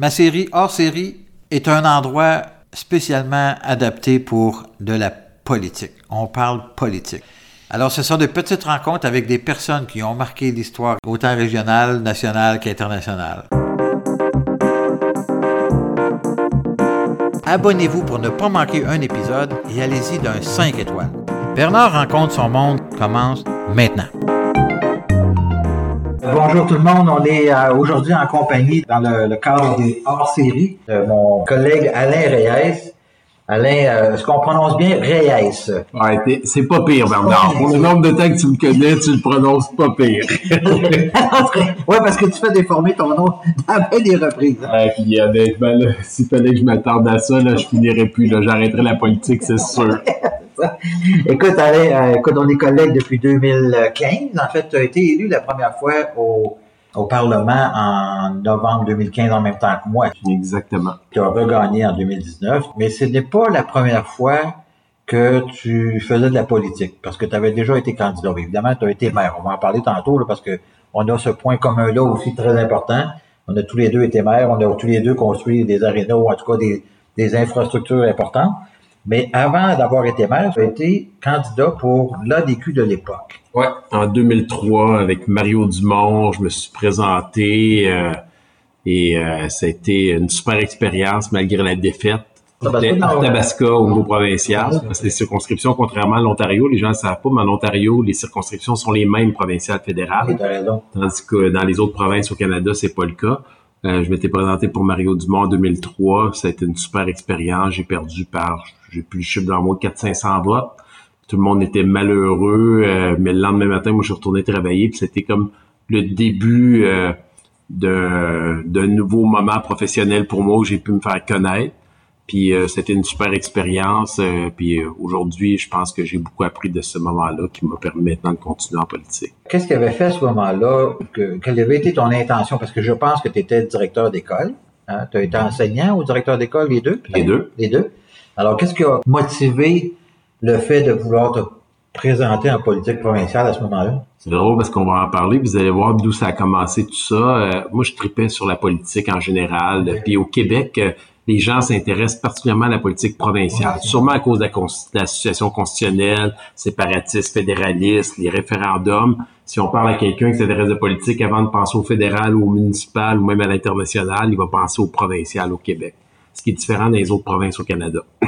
Ma série hors série est un endroit spécialement adapté pour de la politique. On parle politique. Alors, ce sont de petites rencontres avec des personnes qui ont marqué l'histoire autant régionale, nationale qu'internationale. Abonnez-vous pour ne pas manquer un épisode et allez-y d'un 5 étoiles. Bernard rencontre son monde commence maintenant. Bonjour tout le monde, on est euh, aujourd'hui en compagnie dans le, cadre des hors-séries de mon collègue Alain Reyes. Alain, euh, est-ce qu'on prononce bien Reyes? Ouais, c'est pas pire, Bernard. Pour le nombre de temps que tu me connais, tu le prononces pas pire. oui, parce que tu fais déformer ton nom à des reprises. Ouais, puis honnêtement, s'il fallait que je m'attarde à ça, là, je finirais plus. J'arrêterais la politique, c'est sûr. écoute, Alain, euh, écoute, on est collègues depuis 2015. En fait, tu as été élu la première fois au, au Parlement en novembre 2015 en même temps que moi. Exactement. Tu as regagné en 2019, mais ce n'est pas la première fois que tu faisais de la politique, parce que tu avais déjà été candidat. Évidemment, tu as été maire. On va en parler tantôt, là, parce que on a ce point commun là aussi très important. On a tous les deux été maire, on a tous les deux construit des arénas ou en tout cas des, des infrastructures importantes. Mais avant d'avoir été maire, tu as été candidat pour l'ADQ de l'époque. Oui, en 2003, avec Mario Dumont, je me suis présenté euh, et euh, ça a été une super expérience malgré la défaite. Tabasco, Tabasco au niveau provincial, parce que les circonscriptions, contrairement à l'Ontario, les gens ne savent pas, mais en Ontario, les circonscriptions sont les mêmes provinciales fédérales. Tandis que dans les autres provinces au Canada, c'est pas le cas. Euh, je m'étais présenté pour Mario Dumont en 2003. Ça a été une super expérience. J'ai perdu par, j'ai plus le chiffre dans moi, 400-500 votes. Tout le monde était malheureux. Euh, mais le lendemain matin, moi, je suis retourné travailler. Puis c'était comme le début euh, d'un nouveau moment professionnel pour moi où j'ai pu me faire connaître. Puis euh, c'était une super expérience. Euh, puis euh, aujourd'hui, je pense que j'ai beaucoup appris de ce moment-là qui m'a permis maintenant de continuer en politique. Qu'est-ce qui avait fait à ce moment-là? Que, quelle avait été ton intention? Parce que je pense que tu étais directeur d'école. Hein? Tu as été enseignant ou directeur d'école, les deux? Les deux. Les deux. Alors, qu'est-ce qui a motivé le fait de vouloir te présenter en politique provinciale à ce moment-là? C'est drôle parce qu'on va en parler. Vous allez voir d'où ça a commencé tout ça. moi, je tripais sur la politique en général. Puis au Québec, les gens s'intéressent particulièrement à la politique provinciale, sûrement à cause de la, situation constitutionnelle, séparatiste, fédéraliste, les référendums. Si on parle à quelqu'un qui s'intéresse à la politique avant de penser au fédéral ou au municipal ou même à l'international, il va penser au provincial au Québec, ce qui est différent des autres provinces au Canada.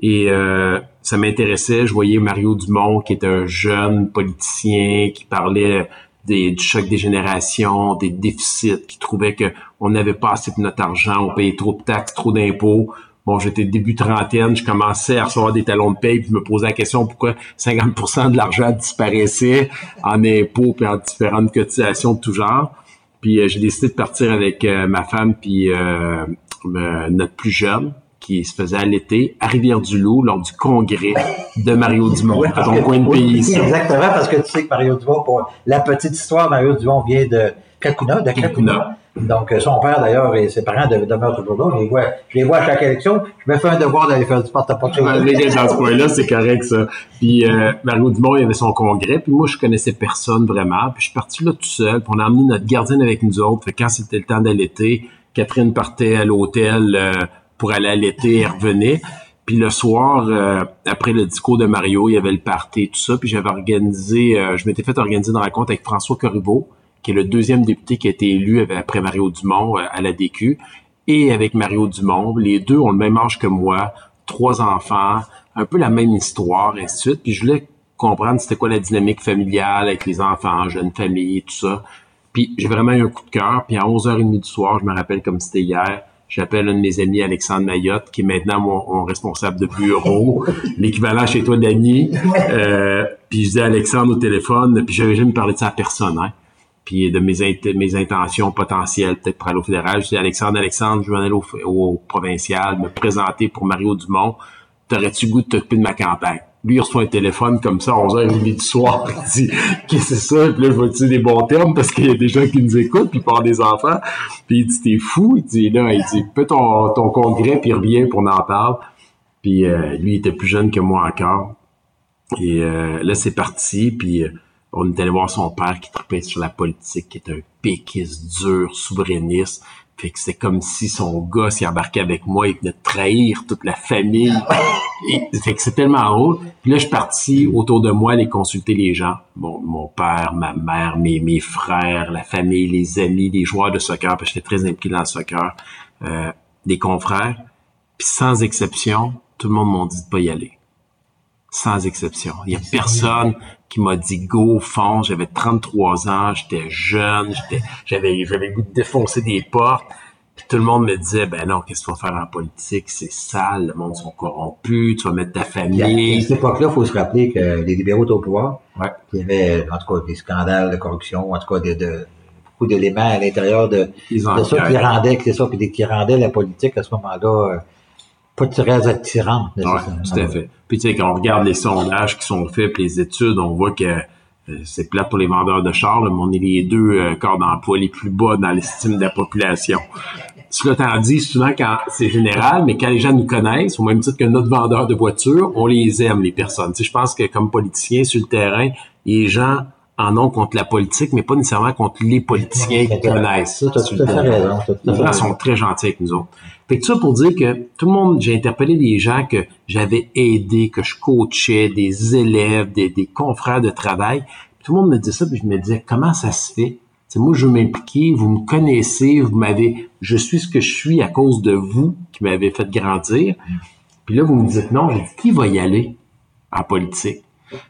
Et euh, ça m'intéressait, je voyais Mario Dumont, qui est un jeune politicien qui parlait du choc des générations, des déficits, qui trouvaient qu'on n'avait pas assez de notre argent, on payait trop de taxes, trop d'impôts. Bon, j'étais début trentaine, je commençais à recevoir des talons de paye, puis je me posais la question pourquoi 50% de l'argent disparaissait en impôts puis en différentes cotisations de tout genre? Puis euh, j'ai décidé de partir avec euh, ma femme puis euh, notre plus jeune, qui se faisait l'été à Rivière-du-Loup lors du congrès de Mario Dumont, à ton coin de pays. exactement, parce que tu sais que Mario Dumont, pour la petite histoire, Mario Dumont vient de Kakuna, de Kakuna. Donc, euh, son père, d'ailleurs, et ses parents demeurent toujours là. Je les, vois, je les vois à chaque élection. Je me fais un devoir d'aller faire du porte-à-porte Dans ce coin-là, c'est correct, ça. Puis, euh, Mario Dumont, il avait son congrès. Puis moi, je connaissais personne vraiment. Puis, je suis parti là tout seul. Puis, on a emmené notre gardienne avec nous autres. Fait quand c'était le temps d'allaiter, Catherine partait à l'hôtel euh, pour aller l'été, et revenait. Puis le soir, euh, après le discours de Mario, il y avait le party, tout ça. Puis j'avais organisé, euh, je m'étais fait organiser une rencontre avec François Corriveau, qui est le deuxième député qui a été élu après Mario Dumont à la DQ, et avec Mario Dumont. Les deux ont le même âge que moi, trois enfants, un peu la même histoire, et ainsi de suite. Puis je voulais comprendre c'était quoi la dynamique familiale avec les enfants, jeunes familles, tout ça. Puis j'ai vraiment eu un coup de cœur. Puis à 11h30 du soir, je me rappelle comme c'était hier, J'appelle un de mes amis, Alexandre Mayotte, qui est maintenant mon, responsable de bureau, l'équivalent chez toi d'Annie. Euh, puis je dis à Alexandre au téléphone, puis j'avais jamais parlé de sa personne, hein, puis de mes, mes intentions potentielles, peut-être pour aller au fédéral. Je dis Alexandre, Alexandre, je vais aller au, provincial, me présenter pour Mario Dumont. T'aurais-tu goût de t'occuper de ma campagne? Lui, il reçoit un téléphone comme ça à 11h30 du soir. Il dit, qu'est-ce que c'est ça? Puis là, je vais utiliser des bons termes parce qu'il y a des gens qui nous écoutent, puis parlent des enfants. Puis il dit, t'es fou? Il dit, là, il dit, fais ton, ton congrès, puis reviens pour en parler. Puis euh, lui, il était plus jeune que moi encore. Et euh, là, c'est parti. Puis euh, on est allé voir son père qui tripait sur la politique, qui est un péquiste dur, souverainiste. Fait que c'était comme si son gars s'y embarquait avec moi, il venait de trahir toute la famille. Et, fait que c'est tellement drôle. Puis là, je suis parti autour de moi aller consulter les gens. Bon, mon père, ma mère, mes, mes frères, la famille, les amis, les joueurs de soccer, parce que j'étais très impliqué dans le soccer, euh, des confrères. Puis sans exception, tout le monde m'a dit de pas y aller. Sans exception. Il y a personne qui m'a dit go fond. J'avais 33 ans, j'étais jeune, j'étais, j'avais, j'avais le goût de défoncer des portes. Puis tout le monde me disait, ben non, qu'est-ce qu'il faut faire en politique? C'est sale, le monde sont corrompus, tu vas mettre ta famille. À cette époque-là, il faut se rappeler que les libéraux étaient au pouvoir. Ouais. Il y avait, en tout cas, des scandales de corruption, en tout cas, de, de beaucoup d'éléments à l'intérieur de, de ça qui rendait, c'est ça, puis qui rendait la politique à ce moment-là euh, pas très attirante, nécessairement. tout à fait. Puis tu sais, quand on regarde les sondages qui sont faits, puis les études, on voit que euh, c'est plate pour les vendeurs de chars, là, mais on est les deux euh, corps d'emploi les plus bas dans l'estime de la population. Cela t'en dit souvent quand c'est général, mais quand les gens nous connaissent, au même titre que notre vendeur de voitures, on les aime, les personnes. Tu sais, je pense que comme politicien sur le terrain, les gens en ont contre la politique, mais pas nécessairement contre les politiciens qu'ils connaissent. Ça, sur tout à fait raison. Les gens sont très gentils avec nous autres. Fait que ça pour dire que tout le monde, j'ai interpellé des gens que j'avais aidés, que je coachais, des élèves, des, des confrères de travail. Tout le monde me disait ça, puis je me disais, comment ça se fait? T'sais, moi, je veux m'impliquer, vous me connaissez, vous m'avez, je suis ce que je suis à cause de vous qui m'avez fait grandir. Puis là, vous me dites non, j'ai dit, qui va y aller en politique?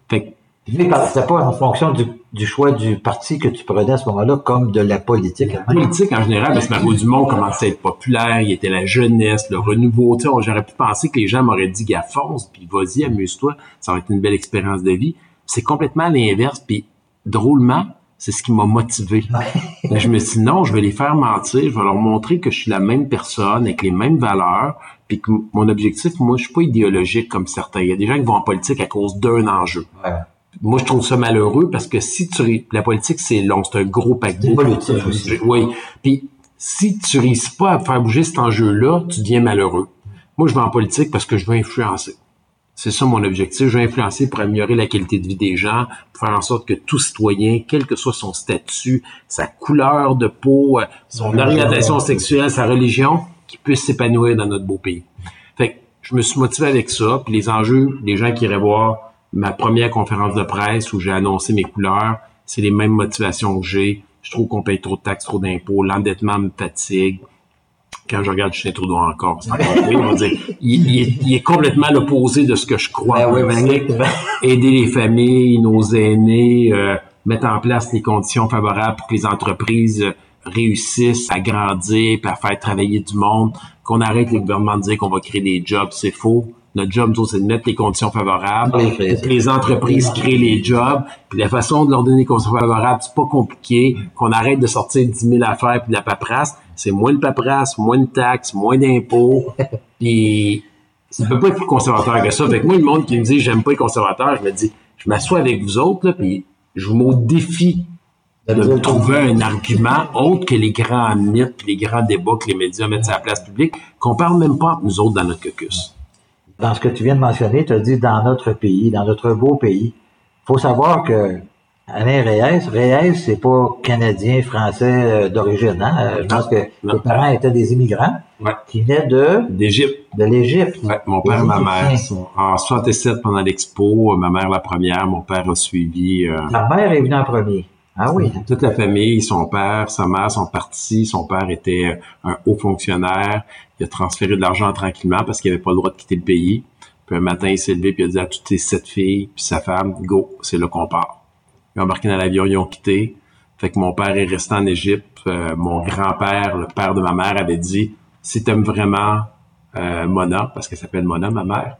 Fait que Mais quand- C'était pas en fonction du, du choix du parti que tu prenais à ce moment-là, comme de la politique. La politique en général, parce que Mario Dumont commençait à être populaire, il était la jeunesse, le renouveau. Tu sais, on- j'aurais pu penser que les gens m'auraient dit gars fonce, puis vas-y, amuse-toi, ça va être une belle expérience de vie. C'est complètement l'inverse, puis drôlement, c'est ce qui m'a motivé. Là, je me suis dit non, je vais les faire mentir, je vais leur montrer que je suis la même personne, avec les mêmes valeurs, puis que mon objectif, moi, je suis pas idéologique comme certains. Il y a des gens qui vont en politique à cause d'un enjeu. Ouais. Moi, je trouve ça malheureux parce que si tu la politique, c'est long, c'est un gros paquet. aussi. Oui. Puis si tu réussis pas à faire bouger cet enjeu-là, tu deviens malheureux. Moi, je vais en politique parce que je veux influencer. C'est ça mon objectif. Je veux influencer pour améliorer la qualité de vie des gens, pour faire en sorte que tout citoyen, quel que soit son statut, sa couleur de peau, euh, son orientation sexuelle, sa religion, qu'il puisse s'épanouir dans notre beau pays. Fait que je me suis motivé avec ça. Puis les enjeux, les gens qui iraient voir ma première conférence de presse où j'ai annoncé mes couleurs, c'est les mêmes motivations que j'ai. Je trouve qu'on paye trop de taxes, trop d'impôts. L'endettement me fatigue. Quand je regarde Justin Trudeau encore, c'est encore pire. On dire, il, il est, il est complètement l'opposé de ce que je crois. Ben en oui, ben. Aider les familles, nos aînés, euh, mettre en place les conditions favorables pour que les entreprises réussissent à grandir à faire travailler du monde, qu'on arrête les gouvernements de dire qu'on va créer des jobs, c'est faux. Notre job, nous autres, c'est de mettre les conditions favorables Les pour que les entreprises créent les jobs. Puis la façon de leur donner des conditions favorables, c'est pas compliqué. Qu'on arrête de sortir 10 000 affaires puis de la paperasse. C'est moins de paperasse, moins de taxes, moins d'impôts. Puis ça peut pas être plus conservateur que ça. Fait que moi, le monde qui me dit j'aime pas les conservateurs, je me dis, je m'assois avec vous autres, là, puis je vous mets au défi de trouver un argument autre que les grands mythes les grands débats que les médias mettent sur la place publique, qu'on parle même pas entre nous autres dans notre caucus. Dans ce que tu viens de mentionner, tu as dit dans notre pays, dans notre beau pays. faut savoir que Alain Reyes, Reyes, c'est pas canadien, français euh, d'origine. Hein? Euh, Je pense que Non. tes parents étaient des immigrants Ouais. qui venaient de, D'Égypte. de l'Égypte. Ouais, mon père et ma mère. sont- En 67, pendant l'expo, ma mère la première, mon père a suivi. euh, Ta mère est venue en premier. Ah oui. toute la famille, son père, sa mère sont partis. Son père était un haut fonctionnaire. Il a transféré de l'argent tranquillement parce qu'il avait pas le droit de quitter le pays. Puis un matin, il s'est levé puis il a dit à toutes ses sept filles puis sa femme, go, c'est là qu'on part. Ils ont embarqué dans l'avion, ils ont quitté. Fait que mon père est resté en Égypte. Euh, mon grand-père, le père de ma mère, avait dit, si t'aimes vraiment euh, Mona, parce qu'elle s'appelle Mona, ma mère,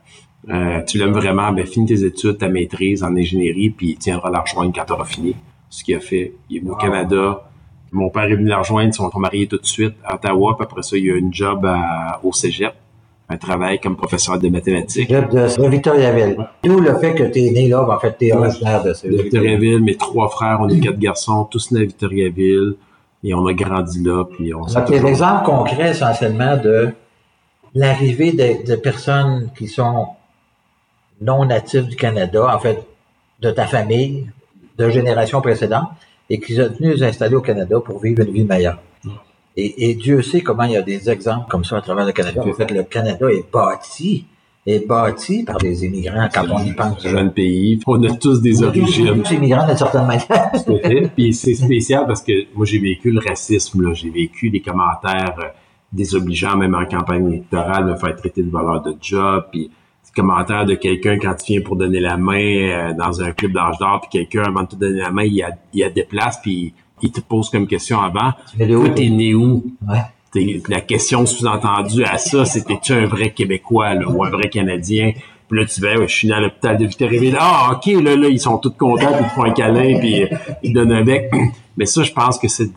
euh, tu l'aimes vraiment, ben finis tes études, ta maîtrise en ingénierie, puis il tiendra la rejoindre quand tu auras fini. Ce qu'il a fait. Il est venu au Canada. Mon père est venu la rejoindre, ils sont mariés tout de suite à Ottawa, puis après ça, il a eu une job à- au Cégep, un travail comme professeur de mathématiques. De, Victoriaville. D'où le fait que tu es né là, en fait, tu es originaire de ce de Victoriaville, mes trois frères, on est quatre garçons, tous nés à Victoriaville, et on a grandi là, puis on s'est Donc, il y a toujours- l'exemple concret essentiellement de l'arrivée de, de personnes qui sont non natifs du Canada, en fait, de ta famille, de générations précédentes, et qui sont venues s'installer au Canada pour vivre une vie meilleure. Et, Dieu sait comment il y a des exemples comme ça à travers le Canada. En fait, le Canada est bâti est bâti par des immigrants quand on y pense. C'est un pays. On a tous des origines. Tous immigrants d'une certaine manière. Puis c'est spécial parce que moi j'ai vécu le racisme, là. J'ai vécu des commentaires euh, désobligeants, même en campagne électorale, me faire traiter de voleur de job, puis des commentaires de quelqu'un quand tu viens pour donner la main euh, dans un club d'âge d'or, puis quelqu'un avant de te donner la main, il y a, il a des places, puis il te pose comme question avant. Toi, t'es né où? Ouais la question sous-entendue à ça, c'était-tu un vrai Québécois là, ou un vrai Canadien? Puis là, tu dis, je suis né à l'hôpital de Victoriaville. Ah, OK, là, là, ils sont tous contents, puis ils te font un câlin, puis ils donnent un bec. Mais ça, je pense que c'est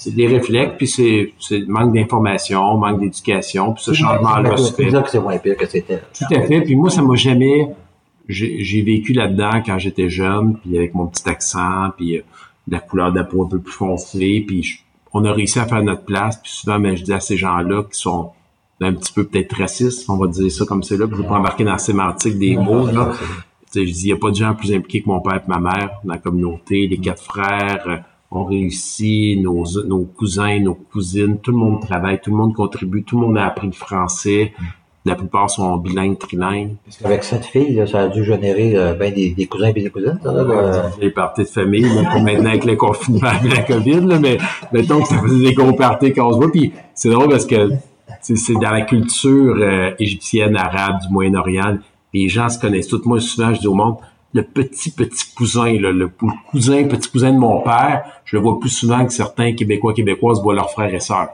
c'est des réflexes, puis c'est, c'est manque d'information, manque d'éducation, puis ce changement-là se fait. que c'est moins pire que c'était. Tout à fait. Puis moi, ça m'a jamais... J'ai, j'ai vécu là-dedans quand j'étais jeune, puis avec mon petit accent, puis euh, la couleur de la peau un peu plus foncée, puis je, on a réussi à faire notre place. Puis souvent, mais ben, je dis à ces gens-là qui sont un petit peu peut-être racistes, on va dire ça comme c'est là, puis je veux pas embarquer dans la sémantique des mots. Là. je dis, il n'y a pas de gens plus impliqués que mon père et ma mère dans la communauté, les quatre frères euh, ont réussi, nos, nos cousins, nos cousines, tout le monde travaille, tout le monde contribue, tout le monde a appris le français. La plupart sont bilingues, trilingues. Parce qu'avec cette fille, ça a dû générer euh, ben des, des, cousins et des cousines, ça, là, Les parties de famille, même maintenant avec le confinement et la COVID, là, mais mettons que ça faisait des gros parties qu'on se voit. Puis c'est drôle parce que c'est dans la culture euh, égyptienne, arabe, du Moyen-Orient, les gens se connaissent tous. Moi, souvent, je dis au monde, le petit petit cousin, le, le cousin, petit cousin de mon père, je le vois plus souvent que certains Québécois, Québécoises voient leurs frères et sœurs.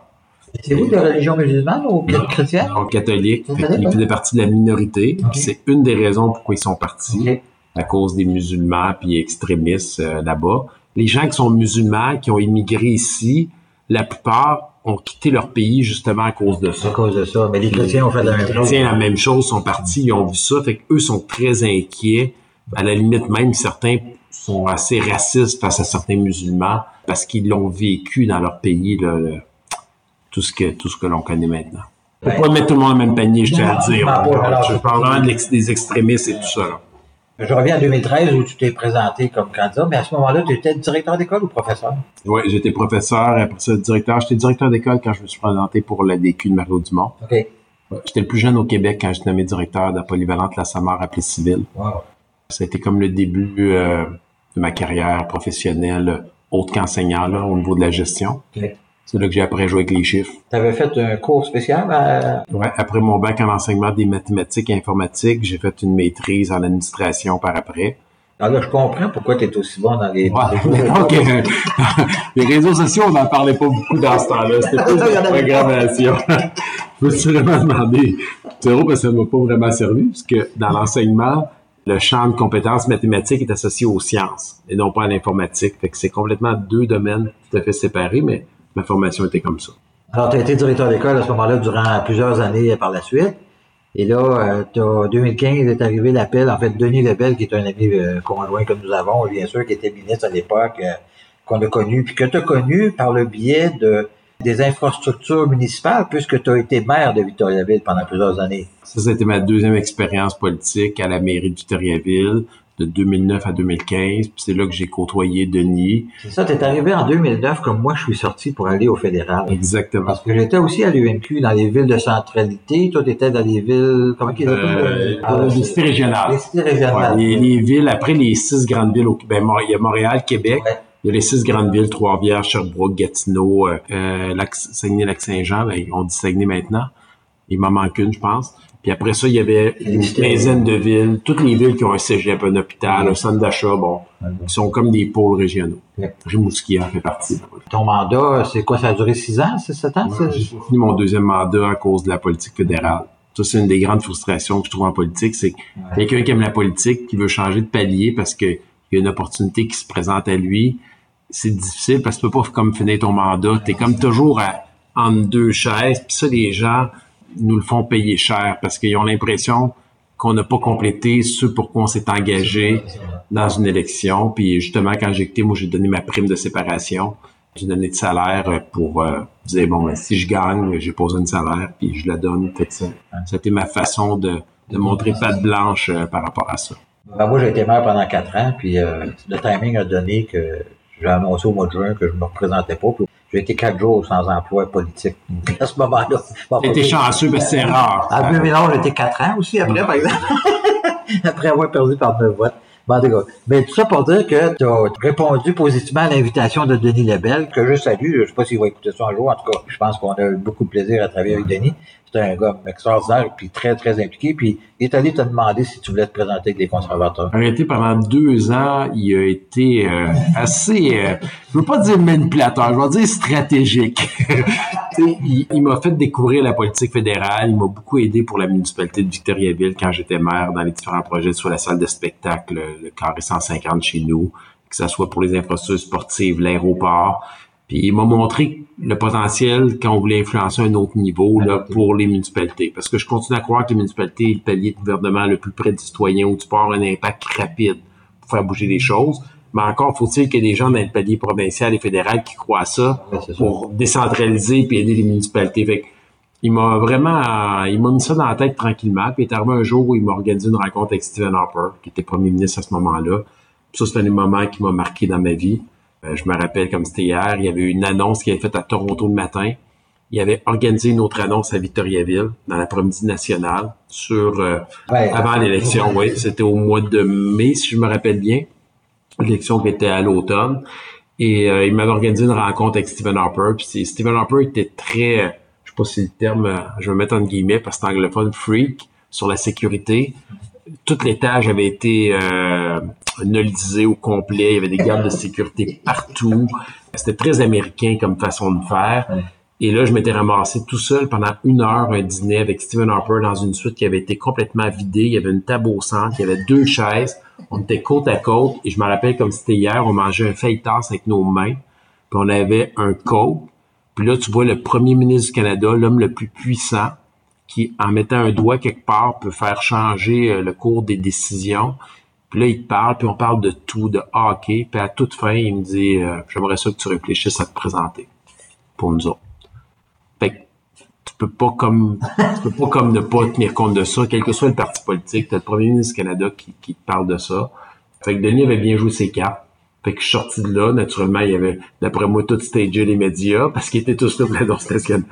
C'est vous de religion musulmane ou chrétienne? Non, catholique. Ils faisaient partie de la minorité. C'est une des raisons pourquoi ils sont partis. À cause des musulmans puis extrémistes euh, là-bas. Les gens qui sont musulmans, qui ont immigré ici, la plupart ont quitté leur pays justement à cause de ça. À cause de ça. Mais les chrétiens ont fait la même chose. Les chrétiens, la même chose, sont partis, ils ont vu ça. Fait qu'eux sont très inquiets. À la limite, même certains sont assez racistes face à certains musulmans parce qu'ils l'ont vécu dans leur pays, là, tout ce que tout ce que l'on connaît maintenant. Faut pas mettre tout le monde dans le même panier, je tiens à dire. je parle vraiment des extrémistes et tout ça. Je reviens en 2013 où tu t'es présenté comme candidat, mais à ce moment-là, tu étais directeur d'école ou professeur? Oui, j'étais professeur, après ça, directeur. J'étais directeur d'école quand je me suis présenté pour la DQ de Mario Dumont. OK. J'étais le plus jeune au Québec quand j'étais nommé directeur de la polyvalente La Samar à civile. Wow. Ça a été comme le début euh, de ma carrière professionnelle, autre qu'enseignant, au niveau de la gestion. C'est là que j'ai appris à jouer avec les chiffres. Tu avais fait un cours spécial? À... Ouais, après mon bac en enseignement des mathématiques et informatiques, j'ai fait une maîtrise en administration par après. Alors là, je comprends pourquoi tu es aussi bon dans les... Ouais, les réseaux sociaux, on n'en parlait pas beaucoup dans ce temps-là. C'était plus de la programmation. je me suis vraiment demandé. C'est drôle parce que ça ne m'a pas vraiment servi, puisque dans l'enseignement, le champ de compétences mathématiques est associé aux sciences et non pas à l'informatique. Fait que c'est complètement deux domaines tout à fait séparés, mais ma formation était comme ça. Alors, tu as été directeur d'école à ce moment-là durant plusieurs années par la suite. Et là, en 2015 est arrivé l'appel, en fait, Denis Lebel, qui est un ami euh, conjoint que nous avons, bien sûr, qui était ministre à l'époque, euh, qu'on a connu, puis que tu as connu par le biais de des infrastructures municipales, puisque tu as été maire de Victoriaville pendant plusieurs années. Ça, c'était ma deuxième expérience politique à la mairie de Victoriaville de 2009 à 2015. Puis c'est là que j'ai côtoyé Denis. C'est ça, t'es arrivé en 2009 comme moi je suis sorti pour aller au fédéral. Exactement. Parce que j'étais aussi à l'UMQ dans les villes de centralité. Toi, t'étais dans les villes, comment qu'ils euh, ah, Les cités régionales. Les cités régionales. les, villes, après les six grandes villes, au, ben, il y a Montréal, Québec. Il y a les six grandes villes, Trois-Rivières, Sherbrooke, Gatineau, euh, euh Saguenay-Lac-Saint-Jean. Ben, on dit Saguenay maintenant. Il m'en manque une, je pense. Puis après ça, il y avait une quinzaine de villes, toutes les villes qui ont un cégep, un hôpital, un centre d'achat, bon, qui sont comme des pôles régionaux. Rimouski en fait partie. Ton mandat, c'est quoi? Ça a duré six ans, c'est sept ans? j'ai fini mon deuxième mandat à cause de la politique fédérale. Ça, c'est une des grandes frustrations que je trouve en politique, c'est quelqu'un qui aime la politique, qui veut changer de palier parce qu'il y a une opportunité qui se présente à lui. C'est difficile parce que tu peux pas comme finir ton mandat. Tu es comme toujours à, entre deux chaises. Puis ça, les gens nous le font payer cher parce qu'ils ont l'impression qu'on n'a pas complété ce pour quoi on s'est engagé dans une élection. Puis justement, quand j'ai quitté, moi, j'ai donné ma prime de séparation. J'ai donné de salaire pour euh, dire, bon, si je gagne, j'ai posé une salaire, puis je la donne. c'était ma façon de, de montrer patte blanche euh, par rapport à ça. Ben, moi, j'ai été maire pendant quatre ans, puis euh, le timing a donné que j'ai annoncé au mois de juin que je me représentais pas. J'ai été quatre jours sans emploi politique à ce moment-là. T'étais chanceux, mais c'est rare. En 2011, j'ai été quatre ans aussi après, par exemple. après avoir perdu par deux votes. mais tout ça pour dire que tu as répondu positivement à l'invitation de Denis Lebel, que je salue. Je ne sais pas s'il va écouter ça un jour. En tout cas, je pense qu'on a eu beaucoup de plaisir à travailler avec Denis c'est un gars extraordinaire, puis très, très impliqué. Puis il est allé te demander si tu voulais te présenter avec les conservateurs. Arrêté pendant deux ans, il a été euh, assez, euh, je veux pas dire manipulateur, je veux dire stratégique. il, il m'a fait découvrir la politique fédérale. Il m'a beaucoup aidé pour la municipalité de Victoriaville quand j'étais maire dans les différents projets sur la salle de spectacle, le carré 150 chez nous, que ce soit pour les infrastructures sportives, l'aéroport. Puis il m'a montré le potentiel quand on voulait influencer un autre niveau là, pour les municipalités. Parce que je continue à croire que les municipalités est le palier de gouvernement le plus près du citoyen où tu peux avoir un impact rapide pour faire bouger les choses. Mais encore faut-il qu'il y ait des gens dans le palier provincial et fédéral qui croient à ça pour décentraliser et aider les municipalités. Fait il m'a vraiment, il m'a mis ça dans la tête tranquillement. Puis il est arrivé un jour où il m'a organisé une rencontre avec Stephen Harper, qui était premier ministre à ce moment-là. Ça, c'est un des moments qui m'a marqué dans ma vie. Euh, je me rappelle comme c'était hier, il y avait une annonce qui avait faite à Toronto le matin. Il avait organisé une autre annonce à Victoriaville dans l'après-midi nationale sur euh, avant l'élection. Oui, c'était au mois de mai, si je me rappelle bien. L'élection qui était à l'automne. Et euh, il m'avait organisé une rencontre avec Stephen Harper. Puis Stephen Harper était très, je sais pas si le terme, je vais mettre en guillemets parce que c'est anglophone, freak sur la sécurité tout l'étage avait été euh, au complet. Il y avait des gardes de sécurité partout. C'était très américain comme façon de faire. Et là, je m'étais ramassé tout seul pendant une heure un dîner avec Stephen Harper dans une suite qui avait été complètement vidée. Il y avait une table au centre, il y avait deux chaises. On était côte à côte. Et je me rappelle comme c'était hier, on mangeait un feuilletas avec nos mains. Puis on avait un coke. Puis là, tu vois le premier ministre du Canada, l'homme le plus puissant, qui, en mettant un doigt quelque part, peut faire changer euh, le cours des décisions. Puis là, il te parle, puis on parle de tout, de hockey. Puis à toute fin, il me dit euh, J'aimerais ça que tu réfléchisses à te présenter pour nous autres. Fait que tu peux pas comme tu peux pas comme ne pas tenir compte de ça, quel que soit le parti politique. Tu as le premier ministre du Canada qui, qui te parle de ça. Fait que Denis avait bien joué ses cartes. Fait que je suis sorti de là. Naturellement, il y avait, d'après moi, tout stagé les médias parce qu'ils étaient tous là pour l'annonce nationale.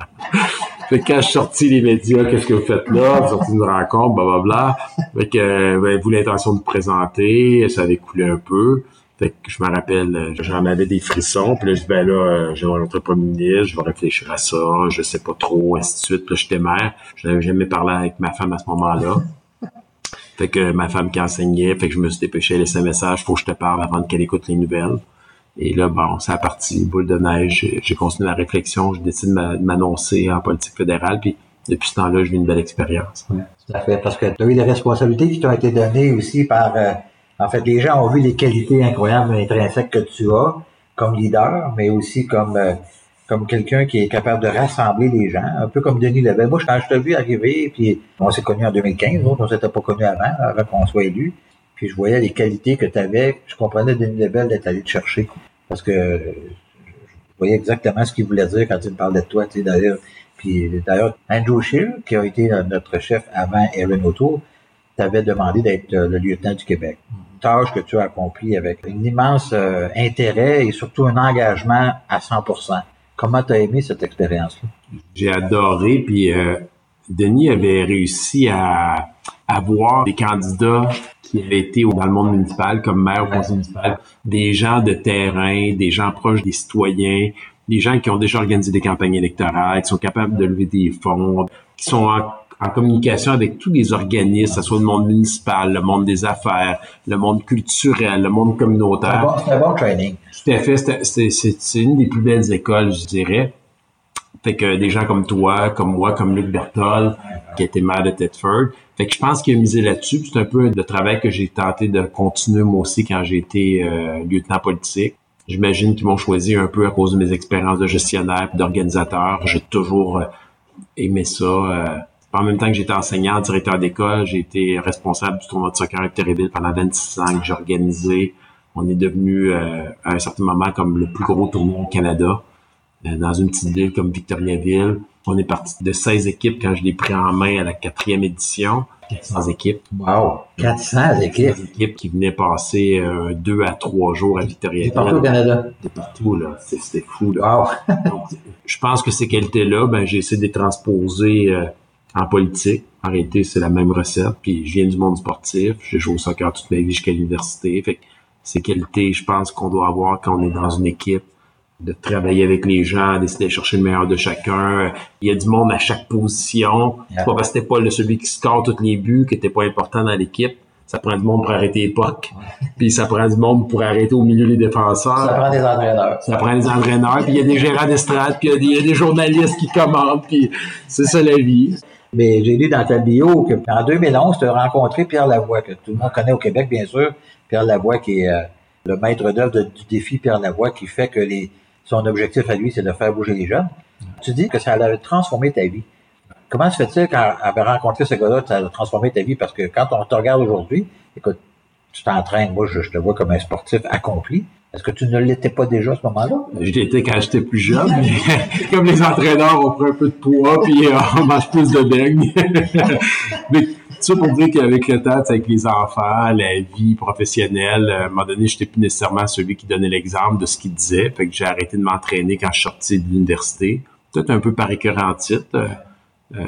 Fait que quand je suis sorti les médias, qu'est-ce que vous faites là? Vous sorti une rencontre, blablabla. Fait que, euh, ben, vous l'intention de présenter, ça avait coulé un peu. Fait que je me rappelle, euh, j'en avais des frissons. Puis là, je dis, ben là, je vais rencontrer le premier ministre, je vais réfléchir à ça, je sais pas trop, ainsi de suite. Puis là, j'étais mère. Je n'avais jamais parlé avec ma femme à ce moment-là. Fait que ma femme qui enseignait, fait que je me suis dépêché à laisser un message, faut que je te parle avant qu'elle écoute les nouvelles. Et là, bon, c'est parti, boule de neige. J'ai continué la réflexion. Je décide de m'annoncer en politique fédérale. Puis depuis ce temps-là, je vis une belle expérience. Oui, tout à fait. Parce que tu as eu des responsabilités qui t'ont été données aussi par... Euh, en fait, les gens ont vu les qualités incroyables intrinsèques que tu as comme leader, mais aussi comme... Euh, comme quelqu'un qui est capable de rassembler les gens, un peu comme Denis Lebel. Moi, quand je t'ai vu arriver, puis on s'est connus en 2015, on s'était pas connus avant, avant qu'on soit élu puis je voyais les qualités que tu avais, je comprenais Denis Lebel d'être allé te chercher. Parce que je voyais exactement ce qu'il voulait dire quand il me parlait de toi, tu sais, d'ailleurs. Puis d'ailleurs, Andrew Scheer, qui a été notre chef avant Erin O'Toole, t'avait demandé d'être euh, le lieutenant du Québec. Une tâche que tu as accomplie avec un immense euh, intérêt et surtout un engagement à 100%. Comment tu as aimé cette expérience-là? J'ai adoré, puis euh, Denis avait réussi à avoir des candidats qui avaient été dans le monde municipal, comme maire ou conseil municipal, des gens de terrain, des gens proches des citoyens, des gens qui ont déjà organisé des campagnes électorales, qui sont capables de lever des fonds, qui sont en, communication avec tous les organismes, que ce soit le monde municipal, le monde des affaires, le monde culturel, le monde communautaire. C'est un, bon training. Tout à fait. C'est une des plus belles écoles, je dirais. Fait que des gens comme toi, comme moi, comme Luc Bertol, qui était maire de Thetford. Fait que je pense qu'il a misé là-dessus. C'est un peu le travail que j'ai tenté de continuer moi aussi quand j'ai été euh, lieutenant politique. J'imagine qu'ils m'ont choisi un peu à cause de mes expériences de gestionnaire et d'organisateur. J'ai toujours euh, aimé ça. Euh, en même temps que j'étais enseignant, directeur d'école, j'ai été responsable du tournoi de soccer à Terrible pendant 26 ans que j'ai organisé. On est devenu à un certain moment comme le plus gros tournoi au Canada. Euh, dans une petite ville comme Victoriaville. On est parti de 16 équipes quand je l'ai pris en main à la quatrième édition. 400 équipes. Wow! 400 équipes! 400 équipes qui venaient passer euh, deux à trois jours à Victoria. partout au Canada? De partout, là. C'était fou, là. Wow! je pense que ces qualités-là, ben, j'ai essayé de les transposer euh, en politique. En réalité, c'est la même recette. Puis je viens du monde sportif. J'ai joué au soccer toute ma vie jusqu'à l'université. Fait que ces qualités, je pense qu'on doit avoir quand on est dans une équipe de travailler avec les gens, d'essayer de chercher le meilleur de chacun. Il y a du monde à chaque position. C'est pas parce que pas le, celui qui score tous les buts qui était pas important dans l'équipe. Ça prend du monde pour arrêter les pucks. Puis ça prend du monde pour arrêter au milieu les défenseurs. Ça prend des entraîneurs. Ça prend des entraîneurs. Puis il y a des gérants d'estrade, puis il y, a des journalistes qui commandent. Puis c'est ça la vie. Mais j'ai lu dans ta bio que en 2011, tu as rencontré Pierre Lavoie, que tout le monde connaît au Québec, bien sûr. Pierre Lavoie qui est euh, le maître d'œuvre du défi Pierre Lavoie qui fait que les son objectif à lui, c'est de faire bouger les jeunes. Tu dis que ça allait transformer ta vie. Comment se fait-il quand avait rencontré ce gars-là, ça a transformé ta vie? Parce que quand on te regarde aujourd'hui, écoute, tu t'entraînes, moi je, te vois comme un sportif accompli. Est-ce que tu ne l'étais pas déjà à ce moment-là? Je l'étais quand j'étais plus jeune, mais comme les entraîneurs, on prend un peu de poids puis euh, on mange plus de beignes. ça pour dire qu'avec le temps, avec les enfants, la vie professionnelle, à un moment donné, j'étais plus nécessairement celui qui donnait l'exemple de ce qu'il disait. Fait que j'ai arrêté de m'entraîner quand je suis sorti de l'université. Peut-être un peu par écœurantite, euh, euh,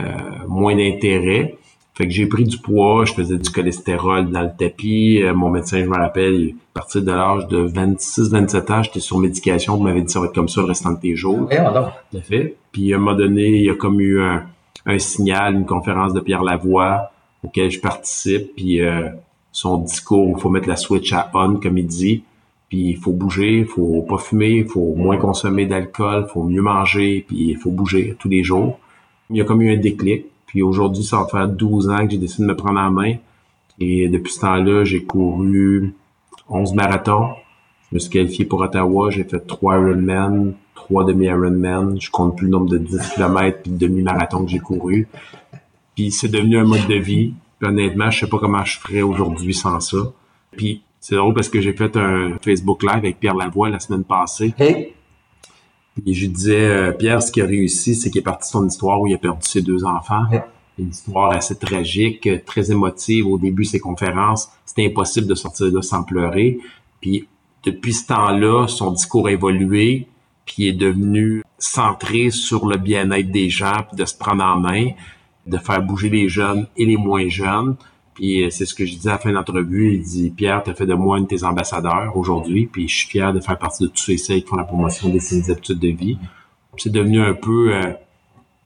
moins d'intérêt. Fait que j'ai pris du poids, je faisais du cholestérol dans le tapis. Euh, mon médecin, je me rappelle, à partir de l'âge de 26-27 ans, j'étais sur médication. Il m'avait dit ça va être comme ça le restant de tes jours. Et alors? Tout à fait. Puis à un moment donné, il y a comme eu un, un signal, une conférence de Pierre Lavoie auquel je participe, puis euh, son discours, il faut mettre la switch à on, comme il dit, puis il faut bouger, il faut pas fumer, il faut moins consommer d'alcool, il faut mieux manger, puis il faut bouger tous les jours. Il y a comme eu un déclic, puis aujourd'hui, ça va faire 12 ans que j'ai décidé de me prendre en main, et depuis ce temps-là, j'ai couru 11 marathons, je me suis qualifié pour Ottawa, j'ai fait 3 Ironman, 3 demi-Ironman, je compte plus le nombre de 10 km puis de demi-marathon que j'ai couru. Puis c'est devenu un mode de vie. Puis honnêtement, je sais pas comment je ferais aujourd'hui sans ça. Puis c'est drôle parce que j'ai fait un Facebook Live avec Pierre Lavoie la semaine passée. Hey. Et je disais, euh, Pierre, ce qui a réussi, c'est qu'il est parti de son histoire où il a perdu ses deux enfants. Une histoire assez tragique, très émotive. Au début, ses conférences, c'était impossible de sortir de là sans pleurer. Puis depuis ce temps-là, son discours a évolué, puis il est devenu centré sur le bien-être des gens, puis de se prendre en main de faire bouger les jeunes et les moins jeunes. Puis euh, c'est ce que je disais à la fin de. Il dit Pierre, tu as fait de moi un de tes ambassadeurs aujourd'hui, puis je suis fier de faire partie de tous ceux qui font la promotion des saines habitudes de vie. C'est devenu un peu euh,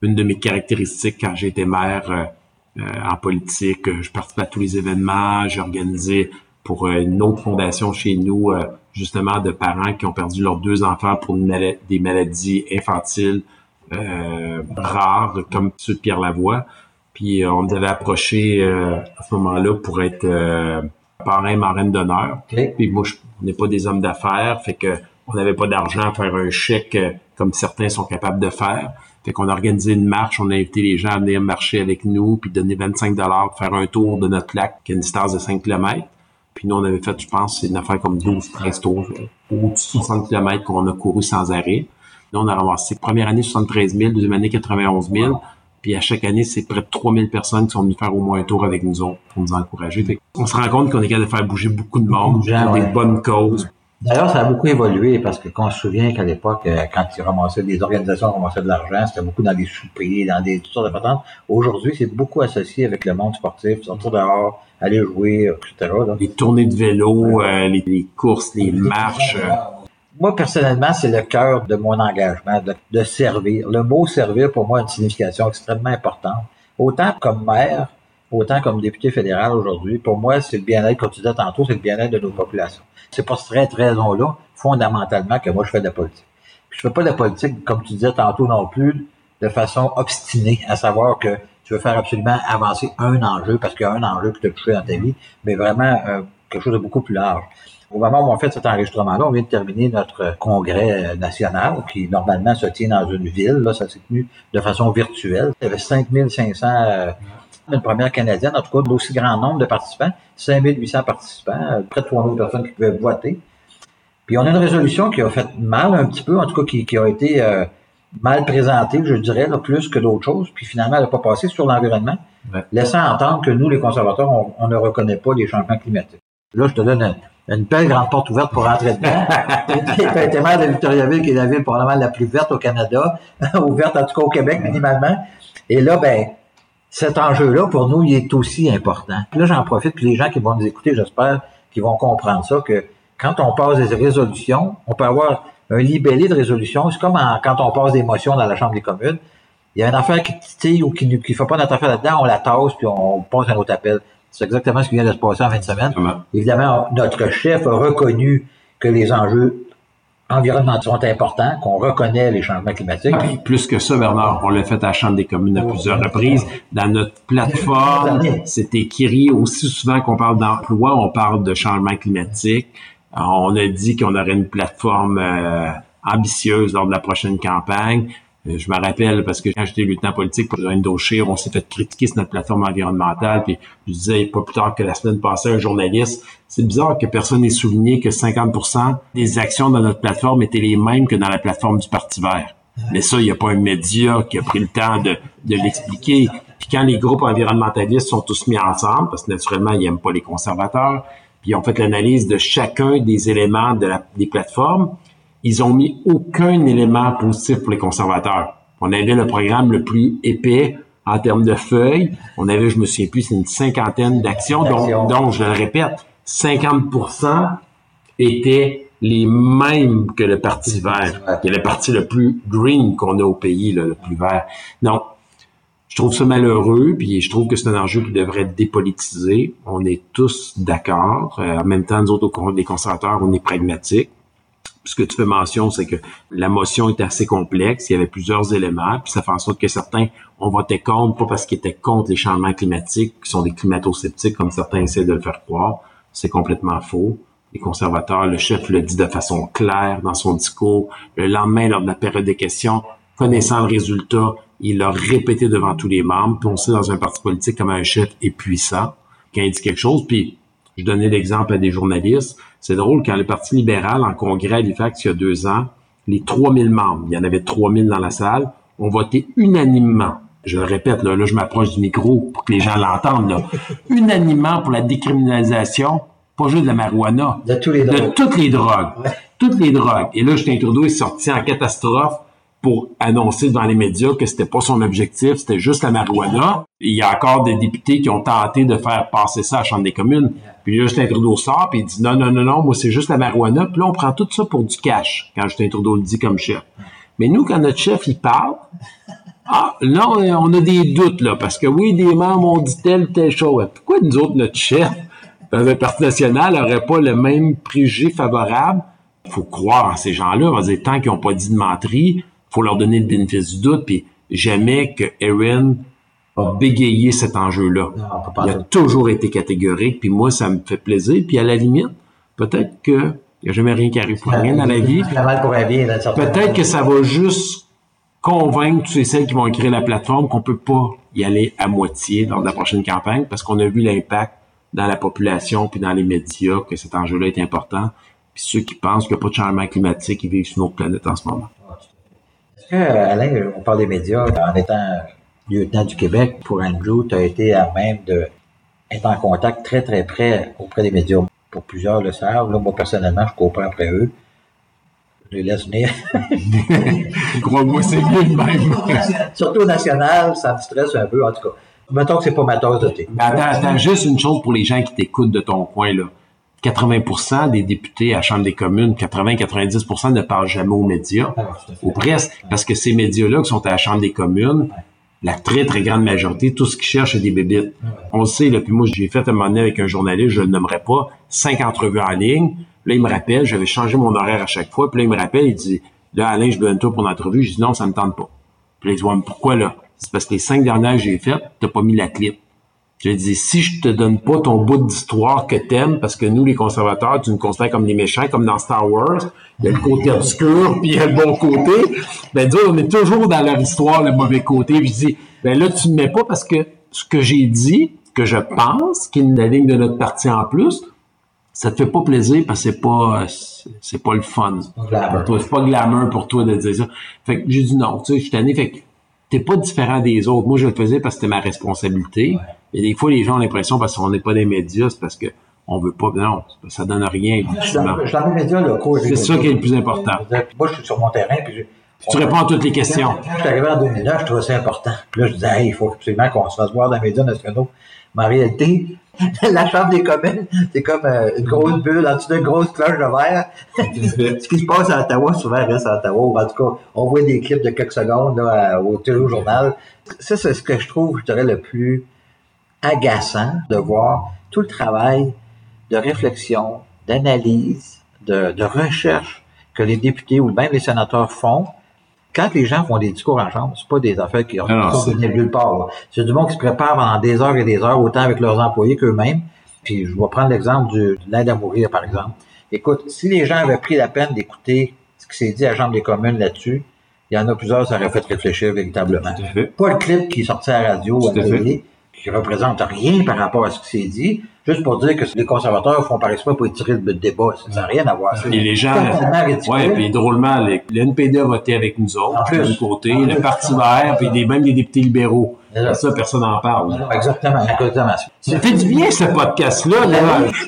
une de mes caractéristiques quand j'ai été maire euh, en politique. Je participais à tous les événements, j'ai organisé pour une autre fondation chez nous, justement, de parents qui ont perdu leurs deux enfants pour des maladies infantiles euh, rares, comme ceux de Pierre Lavoie. Puis euh, on nous avait approché euh, à ce moment-là pour être parrain, marraine d'honneur. Puis moi, je, on n'est pas des hommes d'affaires, fait que on n'avait pas d'argent à faire un chèque comme certains sont capables de faire. Fait qu'on a organisé une marche, on a invité les gens à venir marcher avec nous, puis donner 25 dollars pour faire un tour de notre lac qui a une distance de 5 km. Puis nous, on avait fait, je pense, une affaire comme 12, 13 tours, ou 60 km qu'on a couru sans arrêt. Là, on a ramassé première année 73 000, deuxième année 91 000. Puis à chaque année, c'est près de 3000 personnes qui sont venues faire au moins un tour avec nous autres pour nous encourager. on se rend compte qu'on est capable de faire bouger beaucoup de monde, pour des bonnes causes. D'ailleurs, ça a beaucoup évolué parce que quand on se souvient qu'à l'époque, euh, quand ils ramassaient des organisations ramassaient de l'argent, c'était beaucoup dans des soupers, dans des toutes sortes de patentes. Aujourd'hui, c'est beaucoup associé avec le monde sportif, sortir dehors, aller jouer, etc. Les tournées de vélo, euh, les, courses, les marches. Euh, moi, personnellement, c'est le cœur de mon engagement, de, servir. Le mot servir, pour moi, a une signification extrêmement importante. Autant comme maire, autant comme député fédéral aujourd'hui, pour moi, c'est le bien-être, comme tu disais tantôt, c'est le bien-être de nos populations. C'est pour cette raison-là, fondamentalement, que moi, je fais de la politique. je fais pas de la politique, comme tu disais tantôt non plus, de façon obstinée, à savoir que tu veux faire absolument avancer un enjeu, parce qu'il y a un enjeu qui t'a touché dans ta vie, mais vraiment euh, quelque chose de beaucoup plus large. Au moment où on fait cet enregistrement-là, on vient de terminer notre congrès national qui normalement se tient dans une ville. Là, ça s'est tenu de façon virtuelle. Il y avait 5500 euh, une première canadienne, en tout cas, d'aussi grand nombre de participants, 5800 participants, euh, près de 3000 personnes qui pouvaient voter. Puis on a une résolution qui a fait mal un petit peu, en tout cas qui, qui a été euh, mal présentée, je dirais, là, plus que d'autres choses, puis finalement, elle n'a pas passé sur l'environnement, laissant entendre que nous, les conservateurs, on, ne reconnaît pas les changements climatiques. Là, je te donne une, belle grande porte ouverte pour rentrer dedans. tu été maire de Victoriaville, qui est la ville probablement la plus verte au Canada, ouverte en tout cas au Québec minimalement. Et là, ben, cet enjeu-là, pour nous, il est aussi important. Puis là, j'en profite, puis les gens qui vont nous écouter, j'espère, qu'ils vont comprendre ça, que quand on passe des résolutions, on peut avoir un libellé de résolution. C'est comme quand on passe des motions dans la Chambre des communes. Il y a une affaire qui titille ou qui ne fait pas notre affaire là-dedans, on la tasse, puis on passe un autre appel. C'est exactement ce qui vient de se passer en fin de semaine. Évidemment, notre chef a reconnu que les enjeux environnementaux sont importants, qu'on reconnaît les changements climatiques. Ah, plus que ça, Bernard, on l'a fait à la Chambre des communes à plusieurs reprises. Dans notre plateforme, c'est écrit aussi souvent qu'on parle d'emploi, on parle de changement climatique. On a dit qu'on aurait une plateforme euh, ambitieuse lors de la prochaine campagne. Euh, je me rappelle parce que quand j'étais lieutenant politique pour Indochir, on s'est fait critiquer sur notre plateforme environnementale. Puis je disais pas plus tard que la semaine passée, un journaliste, c'est bizarre que personne n'ait souligné que 50% des actions dans notre plateforme étaient les mêmes que dans la plateforme du Parti vert. Mais ça, il n'y a pas un média qui a pris le temps de, de l'expliquer. Puis quand les groupes environnementalistes sont tous mis ensemble, parce que naturellement, ils n'aiment pas les conservateurs, puis ils ont fait l'analyse de chacun des éléments de la, des plateformes, ils ont mis aucun élément positif pour les conservateurs. On avait le programme le plus épais en termes de feuilles. On avait, je me souviens plus, c'est une cinquantaine d'actions, dont, dont, je le répète, 50% étaient les mêmes que le Parti vert, qui est le parti le plus green qu'on a au pays, le plus vert. Donc, je trouve ça malheureux, puis je trouve que c'est un enjeu qui devrait être dépolitisé. On est tous d'accord. Euh, en même temps, nous autres, les conservateurs, on est pragmatiques. Ce que tu fais mention, c'est que la motion est assez complexe. Il y avait plusieurs éléments, puis ça fait en sorte que certains ont voté contre, pas parce qu'ils étaient contre les changements climatiques, qui sont des climato-sceptiques, comme certains essaient de le faire croire. C'est complètement faux. Les conservateurs, le chef le dit de façon claire dans son discours. Le lendemain, lors de la période des questions, connaissant le résultat, il l'a répété devant tous les membres. Puis on sait dans un parti politique comme un chef est puissant quand il dit quelque chose. Puis je donnais l'exemple à des journalistes. C'est drôle, quand le Parti libéral, en congrès à Halifax il y a deux ans, les 3000 membres, il y en avait 3000 dans la salle, ont voté unanimement. Je le répète, là, là je m'approche du micro pour que les gens l'entendent, là. unanimement pour la décriminalisation, pas juste de la marijuana, de, tous les de toutes les drogues. Toutes les drogues. Et là, Justin Trudeau est sorti en catastrophe pour annoncer dans les médias que c'était pas son objectif, c'était juste la marijuana. Il y a encore des députés qui ont tenté de faire passer ça à la Chambre des communes. Puis Justin Trudeau sort puis il dit non, non, non, non, moi c'est juste la marijuana. Puis là, on prend tout ça pour du cash quand Justin Trudeau le dit comme chef. Mais nous, quand notre chef il parle, ah, là, on a des doutes, là, parce que oui, des membres ont dit telle, telle chose. Pourquoi nous autres, notre chef, dans le Parti national, n'aurait pas le même préjugé favorable? Faut croire en ces gens-là. On va dire, tant qu'ils n'ont pas dit de menterie, faut leur donner le bénéfice du doute, puis jamais que Erin a bégayé cet enjeu-là. Il a toujours été catégorique, puis moi, ça me fait plaisir. Puis à la limite, peut-être que il n'y a jamais rien qui arrive pour rien dans la vie. Peut-être que ça va juste convaincre tous celles qui vont écrire la plateforme qu'on peut pas y aller à moitié de la prochaine campagne parce qu'on a vu l'impact dans la population puis dans les médias que cet enjeu-là est important. Puis ceux qui pensent qu'il n'y a pas de changement climatique, ils vivent sur notre planète en ce moment. Alain, on parle des médias, en étant lieutenant du Québec, pour Andrew, tu as été à même de être en contact très, très près auprès des médias? Pour plusieurs le savent. Là, moi, personnellement, je cours pas après eux. Je les laisse venir. Crois-moi, c'est mieux de même. Surtout au national, ça me stresse un peu, en tout cas. Mettons que c'est pas ma tasse de thé. Attends, attends, juste une chose pour les gens qui t'écoutent de ton coin, là. 80% des députés à la Chambre des communes, 80-90% ne parlent jamais aux médias, ah, aux presse, parce que ces médias-là qui sont à la Chambre des communes, la très, très grande majorité, tout ce qu'ils cherchent, c'est des bébites. On le sait, là, puis moi, j'ai fait un moment donné avec un journaliste, je le nommerai pas, cinq entrevues en ligne. Là, il me rappelle, j'avais changé mon horaire à chaque fois, puis là, il me rappelle, il dit, là, Alain, je donne toi pour l'entrevue. Je dis, non, ça me tente pas. Puis là, il dit, pourquoi là? C'est parce que les cinq dernières que j'ai faites, t'as pas mis la clip. Je dis, si je te donne pas ton bout d'histoire que t'aimes, parce que nous, les conservateurs, tu nous considères comme des méchants, comme dans Star Wars, il y a le côté obscur, puis il y a le bon côté, ben dire, on est toujours dans leur histoire, le mauvais côté. Puis je dis, ben là, tu ne mets pas parce que ce que j'ai dit, que je pense, qui est une ligne de notre parti en plus, ça te fait pas plaisir parce que c'est pas c'est pas le fun. C'est pas glamour pour toi de dire ça. Fait que j'ai dit non, tu sais, je suis tanné. Fait que t'es pas différent des autres. Moi, je le faisais parce que c'était ma responsabilité. Et des fois, les gens ont l'impression parce qu'on n'est pas des médias, c'est parce que on veut pas. Non, ça donne rien. Dans les médias locaux. C'est ça qui est le plus important. Moi, je suis sur mon terrain, puis tu réponds à toutes les questions. Quand je suis arrivé en 2009, je trouvais ça important. Puis là, je disais, hey, il faut absolument qu'on se fasse voir dans les médias nationaux. Mais en réalité, la Chambre des communes, c'est comme euh, une grosse bulle en dessous d'une grosse cloche de verre. Ce qui se passe à Ottawa, souvent reste à Ottawa. En tout cas, on voit des clips de quelques secondes là, au téléjournal. Ça, c'est ce que je trouve, je dirais, le plus agaçant de voir tout le travail de réflexion, d'analyse, de, de recherche que les députés ou même les sénateurs font quand les gens font des discours en chambre, c'est pas des affaires qui ont de nulle part. C'est du monde qui se prépare pendant des heures et des heures, autant avec leurs employés qu'eux-mêmes. Puis je vais prendre l'exemple de l'aide à mourir, par exemple. Écoute, si les gens avaient pris la peine d'écouter ce qui s'est dit à la Chambre des communes là-dessus, il y en a plusieurs, ça aurait fait réfléchir véritablement. Pas le clip qui est sorti à la radio ou à la télé, qui représente rien par rapport à ce qui s'est dit, juste pour dire que les conservateurs font par exprès pour étirer le débat. Ça n'a rien à voir. Et les gens, ouais, puis drôlement, le NPD a voté avec nous autres, de l'autre côté, le Parti vert, puis des, même des députés libéraux. Ça, personne n'en parle. Exactement, exactement. Ça fait du bien, ce podcast-là. Là.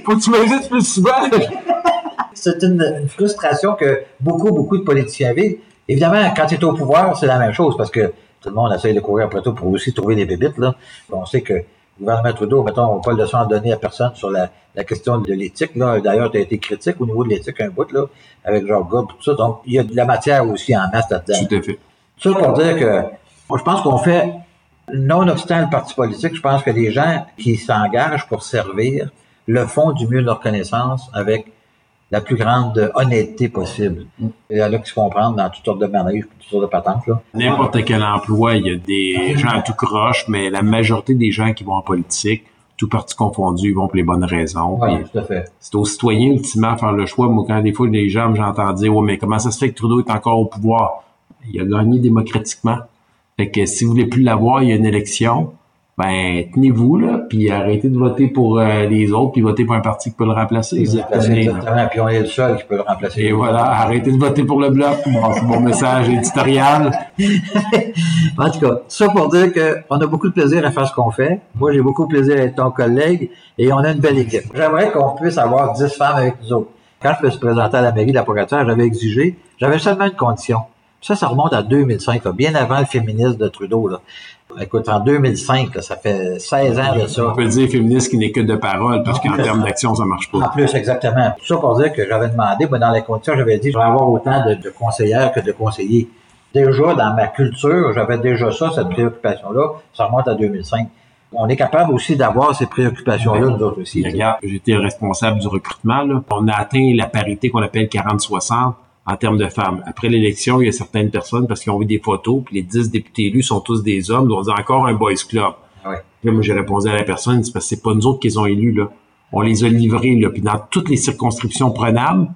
Faut que tu me plus souvent. C'est une, frustration que beaucoup, beaucoup de politiciens vivent. Évidemment, quand tu es au pouvoir, c'est la même chose, parce que tout le monde essaye de courir après toi pour aussi trouver des bébites. Là. On sait que le gouvernement Trudeau, mettons, pas le leçon à donner à personne sur la, question de l'éthique. D'ailleurs, tu as été critique au niveau de l'éthique un bout, là, avec Jacques Gobb, tout ça. Donc, il y a de la matière aussi en masse là-dedans. Tout à fait. Ça pour dire que moi, je pense qu'on fait, non-obstant le parti politique, je pense que les gens qui s'engagent pour servir le font du mieux de leur connaissance avec la plus grande honnêteté possible. Il y a là qui se comprendre dans toutes sortes de manèges, toutes sortes de patentes. N'importe quel emploi, il y a des gens tout croche, mais la majorité des gens qui vont en politique, tout parti confondu, ils vont pour les bonnes raisons. Oui, tout à fait. C'est aux citoyens, ultimement, à faire le choix. Moi, quand des fois, les gens, j'entends dire, ouais, mais comment ça se fait que Trudeau est encore au pouvoir? Il a gagné démocratiquement. Fait que si vous voulez plus l'avoir, il y a une élection ben tenez-vous là, puis arrêtez de voter pour euh, les autres, puis votez pour un parti qui peut le remplacer. Exactement, puis on est le seul qui peut le remplacer. Et voilà, arrêtez de voter pour le bloc. Bon, c'est mon message éditorial. en tout cas, ça pour dire qu'on a beaucoup de plaisir à faire ce qu'on fait. Moi, j'ai beaucoup de plaisir à être ton collègue et on a une belle équipe. J'aimerais qu'on puisse avoir 10 femmes avec nous autres. Quand je me suis présenté à la mairie de la j'avais exigé, j'avais seulement une condition. Ça, ça remonte à 2005, bien avant le féminisme de Trudeau. Là. Écoute, en 2005, ça fait 16 ans de ça. On peut dire féministe qui n'est que de parole, parce qu'en termes d'action, ça marche pas. En plus, exactement. Tout ça pour dire que j'avais demandé, moi, dans les conditions, j'avais dit, je vais avoir autant de, de conseillères que de conseillers. Déjà, dans ma culture, j'avais déjà ça, cette préoccupation-là. Ça remonte à 2005 on est capable aussi d'avoir ces préoccupations-là, nous autres aussi. Regarde, j'étais responsable du recrutement. Là. On a atteint la parité qu'on appelle 40-60 en termes de femmes. Après l'élection, il y a certaines personnes, parce qu'ils ont vu des photos, puis les dix députés élus sont tous des hommes, on dit encore un boys club. Ouais. Puis moi, j'ai répondu à la personne, c'est parce que c'est pas nous autres qui les ont élus, là. On les a livrés, là. Puis dans toutes les circonscriptions prenables,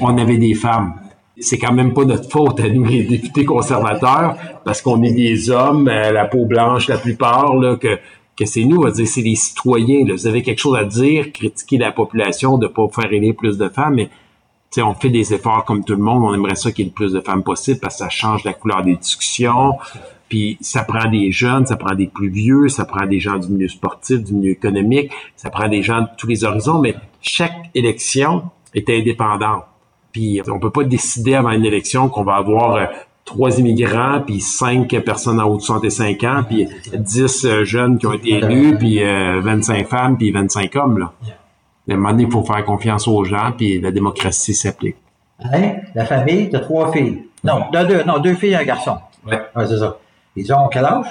on avait des femmes. C'est quand même pas notre faute à nous, les députés conservateurs, parce qu'on est des hommes, euh, la peau blanche la plupart, là, que, que c'est nous, on va dire, c'est les citoyens, là. Vous avez quelque chose à dire, critiquer la population de pas faire élire plus de femmes, mais on fait des efforts comme tout le monde. On aimerait ça qu'il y ait le plus de femmes possible parce que ça change la couleur des discussions. Puis ça prend des jeunes, ça prend des plus vieux, ça prend des gens du milieu sportif, du milieu économique, ça prend des gens de tous les horizons, mais chaque élection est indépendante. Puis on peut pas décider avant une élection qu'on va avoir euh, trois immigrants, puis cinq personnes en haut de 65 ans, puis dix euh, jeunes qui ont été élus, puis euh, 25 femmes, puis 25 hommes. Là. À un moment donné, il faut faire confiance aux gens, puis la démocratie s'applique. Hein? La famille, t'as trois filles. Non, deux, non, deux filles et un garçon. Ouais. ouais c'est ça. Ils ont quel âge?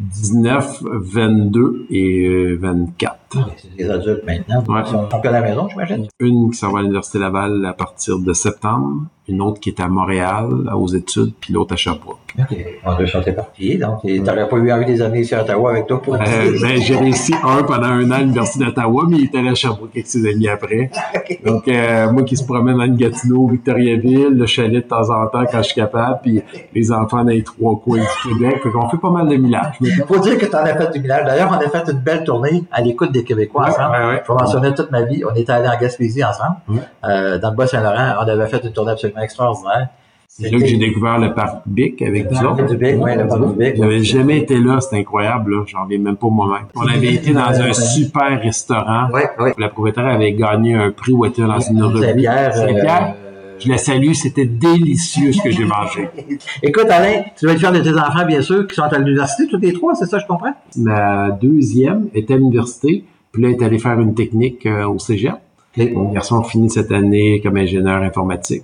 19, 22 et 24. C'est des adultes maintenant. Ouais. Ils sont à la maison, j'imagine. Une qui s'en va à l'Université Laval à partir de septembre, une autre qui est à Montréal aux études, puis l'autre à Sherbrooke. OK. On deux sont éparpillés, donc t'aurais pas eu envie des années ici à Ottawa avec toi pour euh, ben, J'ai réussi un pendant un an à l'Université d'Ottawa, mais il était allé à Sherbrooke avec ses amis après. Donc, euh, moi qui se promène dans Gatineau, Victoriaville, le chalet de temps en temps quand je suis capable, puis les enfants dans les trois coins du Québec. Donc, on fait pas mal de millages. Faut dire que tu en as fait du millage. D'ailleurs, on a fait une belle tournée à l'écoute des Québécois ensemble. Je vais mentionner toute ma vie. On était allés en Gaspésie ensemble, euh, dans le Bas-Saint-Laurent. On avait fait une tournée absolument extraordinaire. C'est là que j'ai découvert le parc Bic avec vous autres. Du Bic, oui, le parc du Bic. J'avais jamais été là, c'était incroyable, là. J'en reviens même pas moi-même. On avait été dans un super restaurant. Oui, oui. La propriétaire avait gagné un prix où était dans une C'est revue. Pierre. Saint-Pierre. euh, Je la salue, c'était délicieux ce que j'ai mangé. Écoute, Alain, tu vas être fier de tes enfants, bien sûr, qui sont à l'université, tous les trois, c'est ça, je comprends? Ma deuxième était à l'université, puis là, elle est allée faire une technique euh, au cégep. Mon garçon finit cette année comme ingénieur informatique.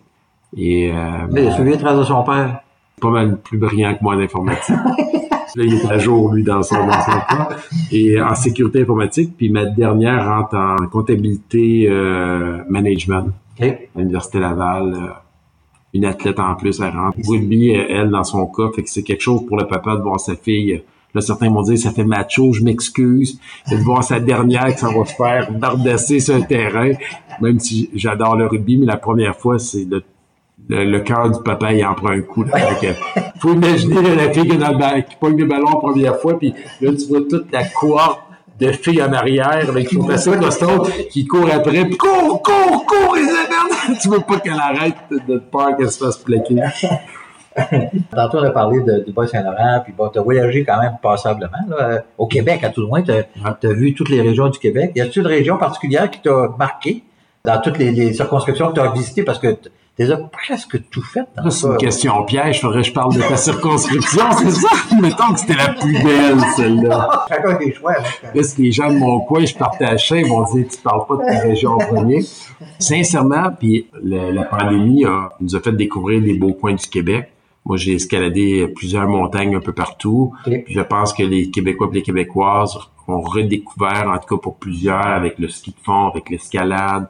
Et euh, il a suivi les traces de son père. pas mal plus brillant que moi en informatique. Là, il est à jour, lui, dans son, dans son cas. Et en sécurité informatique. Puis ma dernière rentre en comptabilité euh, management à l'Université Laval. euh, une athlète en plus, elle rentre. Rugby, elle, dans son cas, fait que c'est quelque chose pour le papa de voir sa fille. Là, certains m'ont dit, ça fait macho, je m'excuse. C'est de voir sa dernière qui s'en va se faire bardasser sur un terrain. Même si j'adore le rugby, mais la première fois, c'est le le, le cœur du papa, il en prend un coup. Là, que, faut imaginer là, la fille qui, dans le qui pogne le ballon la première fois, puis là, tu vois toute la cohorte de filles en arrière là, qui sont assez costaudes, qui courent après, puis cours, cours, cours, Isabelle! tu veux pas qu'elle arrête de, de peur qu'elle se fasse plaquer. Tantôt, on a parlé de, du Bas-Saint-Laurent, puis bon, tu as voyagé quand même passablement, là, euh, au Québec, à tout le moins. Tu as, vu toutes les régions du Québec. Y a-t-il une région particulière qui t'a marqué dans toutes les, les circonscriptions que tu as visitées? Parce que tu as presque tout fait. c'est une question piège, faudrait que je parle de ta circonscription, c'est ça? Mettons que c'était la plus belle, celle-là. Chacun des choix. hein. Là, si les gens de mon coin, je partais à Chien, ils vont dire, tu parles pas de ta région en premier. Sincèrement, puis la pandémie a- nous a fait découvrir des beaux coins du Québec. Moi, j'ai escaladé plusieurs montagnes un peu partout. Puis je pense que les Québécois et les Québécoises ont redécouvert, en tout cas pour plusieurs, avec le ski de fond, avec l'escalade,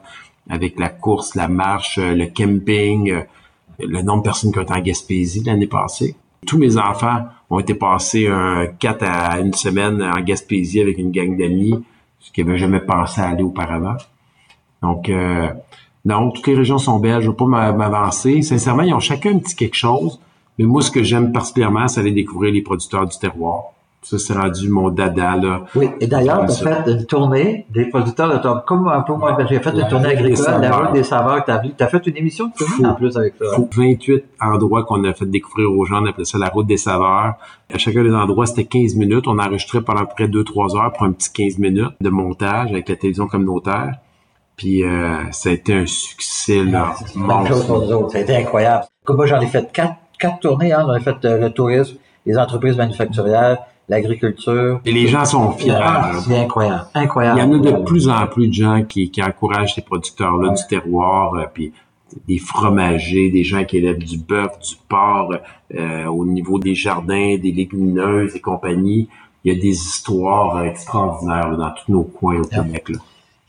avec la course, la marche, euh, le camping, euh, le nombre de personnes qui ont été en Gaspésie l'année passée. Tous mes enfants ont été passés un 4 à une semaine en Gaspésie avec une gang d'amis, ce qu'ils n'avaient jamais pensé à aller auparavant. Donc, euh, non, toutes les régions sont belles. Je veux pas m'a- m'avancer. Sincèrement, ils ont chacun un petit quelque chose. Mais moi, ce que j'aime particulièrement, c'est aller découvrir les producteurs du terroir. Ça, c'est rendu mon dada, là. Oui, et d'ailleurs, tu as fait une tournée des producteurs de ton... Comme un peu moi, j'ai fait une tournée agricole, la route des saveurs. Tu as, fait une émission de tournée en plus avec ça. Fou. 28 endroits qu'on a fait découvrir aux gens. On appelait ça la route des saveurs. À chacun des endroits, c'était 15 minutes. On enregistrait pendant à peu près 2-3 heures pour un petit 15 minutes de montage avec la télévision communautaire. Puis euh, ça a été un succès là, C'est une bonne chose pour monstre. nous autres. Ça a été incroyable. Comme moi, j'en ai fait quatre, quatre tournées. Hein. J'en ai fait euh, le tourisme, les entreprises manufacturières, l'agriculture. Et les gens sont fiers. Ah, c'est incroyable. Il Incroyable. y en a de plus en plus de gens qui, qui encouragent ces producteurs-là du terroir, euh, puis des fromagers, des gens qui élèvent du bœuf, du porc, euh, au niveau des jardins, des légumineuses et compagnie. Il y a des histoires euh, extraordinaires là, dans tous nos coins au Québec. Là.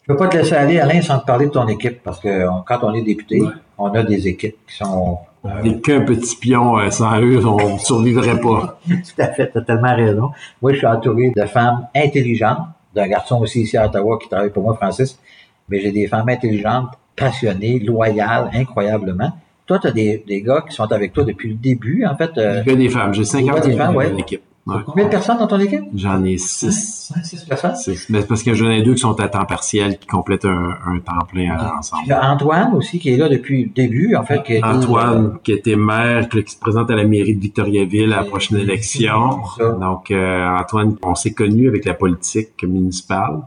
Je peux pas te laisser aller, Alain, sans te parler de ton équipe, parce que on- quand on est député, on a des équipes qui sont... Dès qu'un petit pion euh, sans eux, on ne survivrait pas. Tout à fait, tu as tellement raison. Moi, je suis entouré de femmes intelligentes, d'un garçon aussi ici à Ottawa qui travaille pour moi, Francis, mais j'ai des femmes intelligentes, passionnées, loyales, incroyablement. Toi, tu as des, des gars qui sont avec toi depuis le début, en fait. euh, des femmes. J'ai 50 des femmes, ouais. dans l'équipe. Ouais. combien de personnes dans ton équipe? J'en ai 6. Six personnes. Mais c'est parce que j'en ai deux qui sont à temps partiel, qui complètent un, un temps plein Il ensemble. y a Antoine aussi qui est là depuis le début, en fait. Qui Antoine, qui était maire, qui se présente à la mairie de Victoriaville à la prochaine élection. Donc, euh, Antoine, on s'est connus avec la politique municipale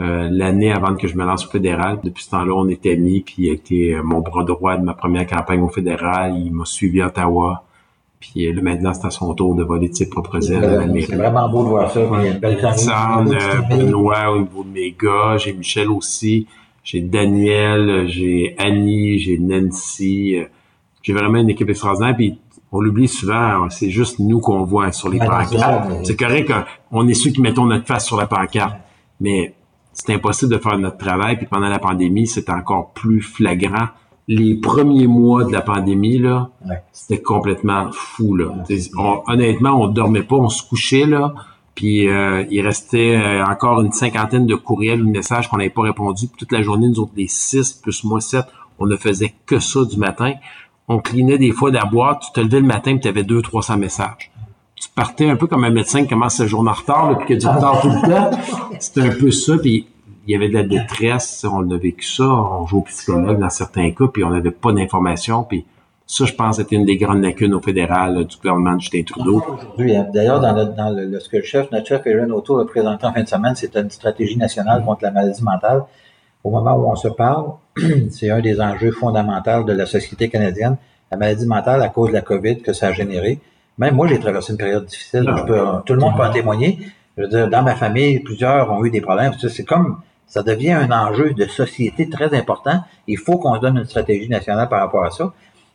euh, l'année avant que je me lance au fédéral. Depuis ce temps-là, on était amis, puis il a été euh, mon bras droit de ma première campagne au fédéral. Il m'a suivi à Ottawa. Puis euh, là, maintenant, c'est à son tour de voler de ses propres ailes à. C'est vraiment beau de voir ça. il une euh. Benoît au niveau de mes gars, j'ai Michel aussi, j'ai Daniel, j'ai Annie, j'ai Nancy, euh, j'ai vraiment une équipe extraordinaire, puis on l'oublie souvent, c'est juste nous qu'on voit sur les Ouais, pancartes. C'est correct qu'on est ceux qui mettons notre face sur la pancarte, mais c'est impossible de faire notre travail, puis pendant la pandémie, c'est encore plus flagrant. Les premiers mois de la pandémie, là, Ouais. c'était complètement fou là. On- honnêtement, on dormait pas, on se couchait là, puis euh, il restait euh, encore une cinquantaine de courriels ou de messages qu'on n'avait pas répondu. Puis toute la journée, nous autres, les six plus moi sept, on ne faisait que ça du matin. On clinait des fois de la boîte, tu te levais le matin, puis tu avais deux, trois cents messages. tu partais un peu comme un médecin qui commence sa journée en retard, puis qui a du retard tout le temps. C'était un peu ça, puis il y avait de la détresse, on a vécu ça, on joue au psychologue dans certains cas, puis on n'avait pas d'informations, puis ça, je pense, c'était une des grandes lacunes au fédéral du gouvernement de Justin Trudeau. Hein. D'ailleurs, dans, le, dans le, ce que le chef, notre chef Erin Auto a présenté en fin de semaine, c'est une stratégie nationale contre la maladie mentale. Au moment où on se parle, c'est un des enjeux fondamentaux de la société canadienne, la maladie mentale à cause de la COVID que ça a généré. Même moi, j'ai traversé une période difficile. Je peux, tout le monde peut en témoigner. Je veux dire, dans ma famille, plusieurs ont eu des problèmes. C'est comme ça devient un enjeu de société très important. Il faut qu'on donne une stratégie nationale par rapport à ça.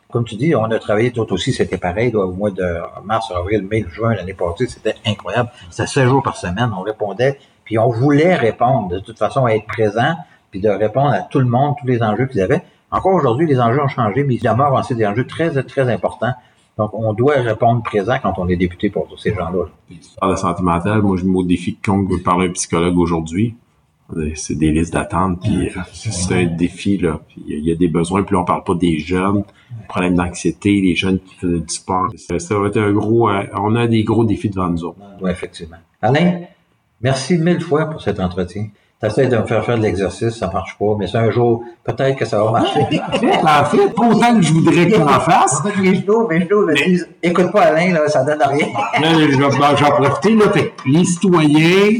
Comme tu dis, on a travaillé tout aussi, c'était pareil, au mois de mars, avril, mai, juin l'année passée, c'était incroyable. C'était 16 jours par semaine, on répondait, puis on voulait répondre, de toute façon, être présent, puis de répondre à tout le monde, tous les enjeux qu'ils avaient. Encore aujourd'hui, les enjeux ont changé, mais ils demeurent aussi des enjeux très, très importants. Donc, on doit répondre présent quand on est député pour tous ces gens-là. L'histoire de santé mentale, moi, je me défie qu'on parler à un psychologue aujourd'hui. C'est des listes d'attente, puis c'est un défi, là. il y a des besoins, puis là, on parle pas des jeunes, problèmes d'anxiété, les jeunes qui font du sport. Ça, va être un gros, euh, on a des gros défis devant nous autres. Oui, effectivement. Alain, merci mille fois pour cet entretien. T'essayes de me faire faire de l'exercice, ça marche pas, mais c'est un jour, peut-être que ça va marcher. en fait, pas autant que je voudrais qu'on en fasse. mes genoux, mes genoux me disent, écoute pas Alain, là, ça donne rien. je vais, profiter, là, fait les citoyens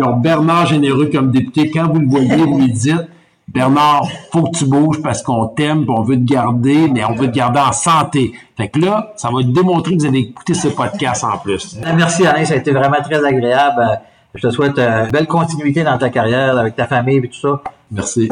qui ont Bernard Généreux comme député, quand vous le voyez, vous lui dites, Bernard, faut que tu bouges parce qu'on t'aime, on veut te garder, mais on veut te garder en santé. Fait que là, ça va démontrer que vous avez écouté ce podcast en plus. Merci Alain, ça a été vraiment très agréable. Je te souhaite une euh, belle continuité dans ta carrière avec ta famille et tout ça. Merci.